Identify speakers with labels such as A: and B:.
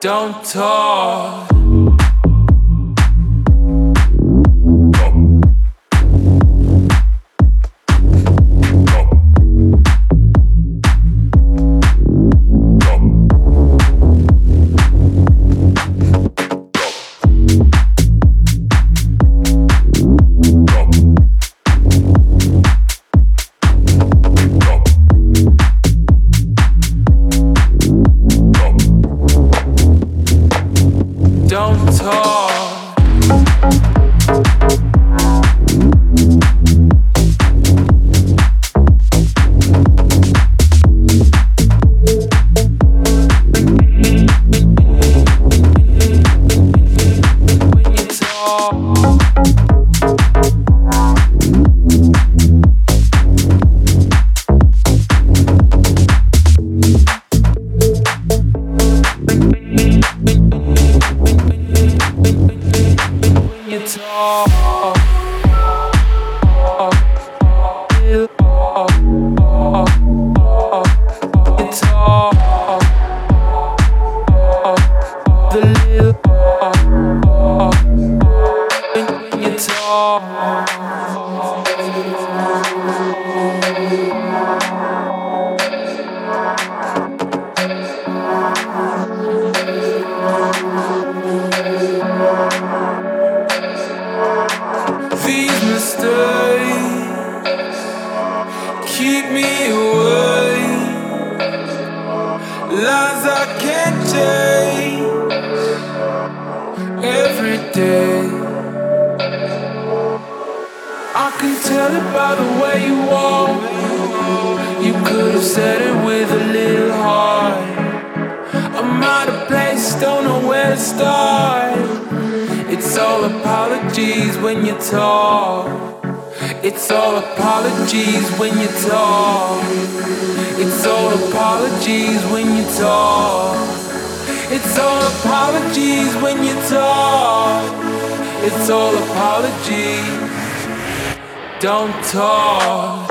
A: don't talk. Not a place, don't know where to start. It's all apologies when you talk. It's all apologies when you talk. It's all apologies when you talk. It's all apologies when you talk. It's all apologies. Don't talk.